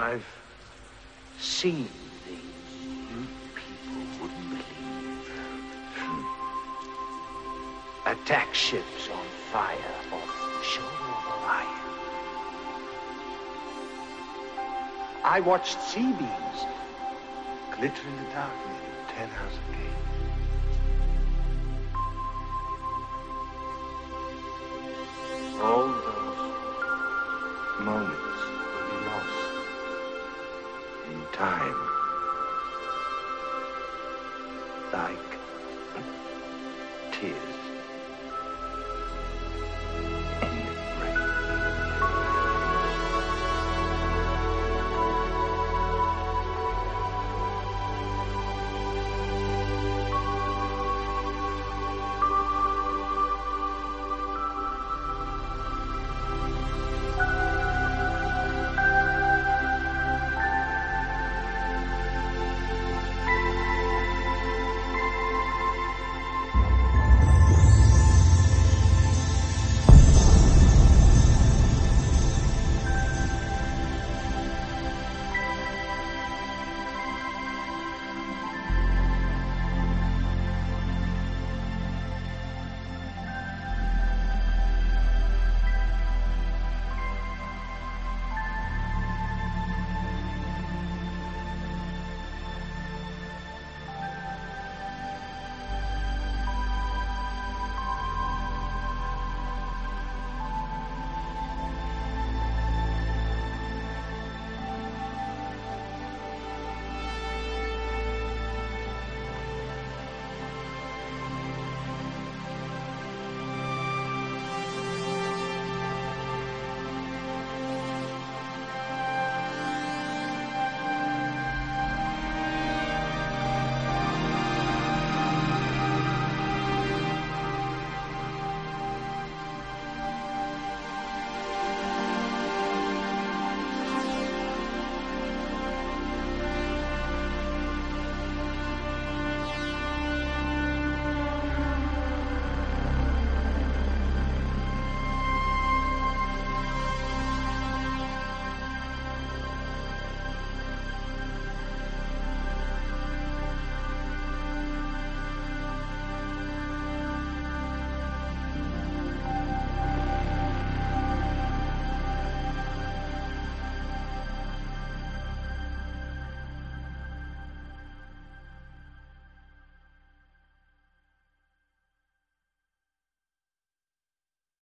I've seen things you people wouldn't believe. Attack ships on fire off the shore of Orion. I watched C-beams glitter in the darkness at Tannhäuser Gate. all those moments time. Like tears.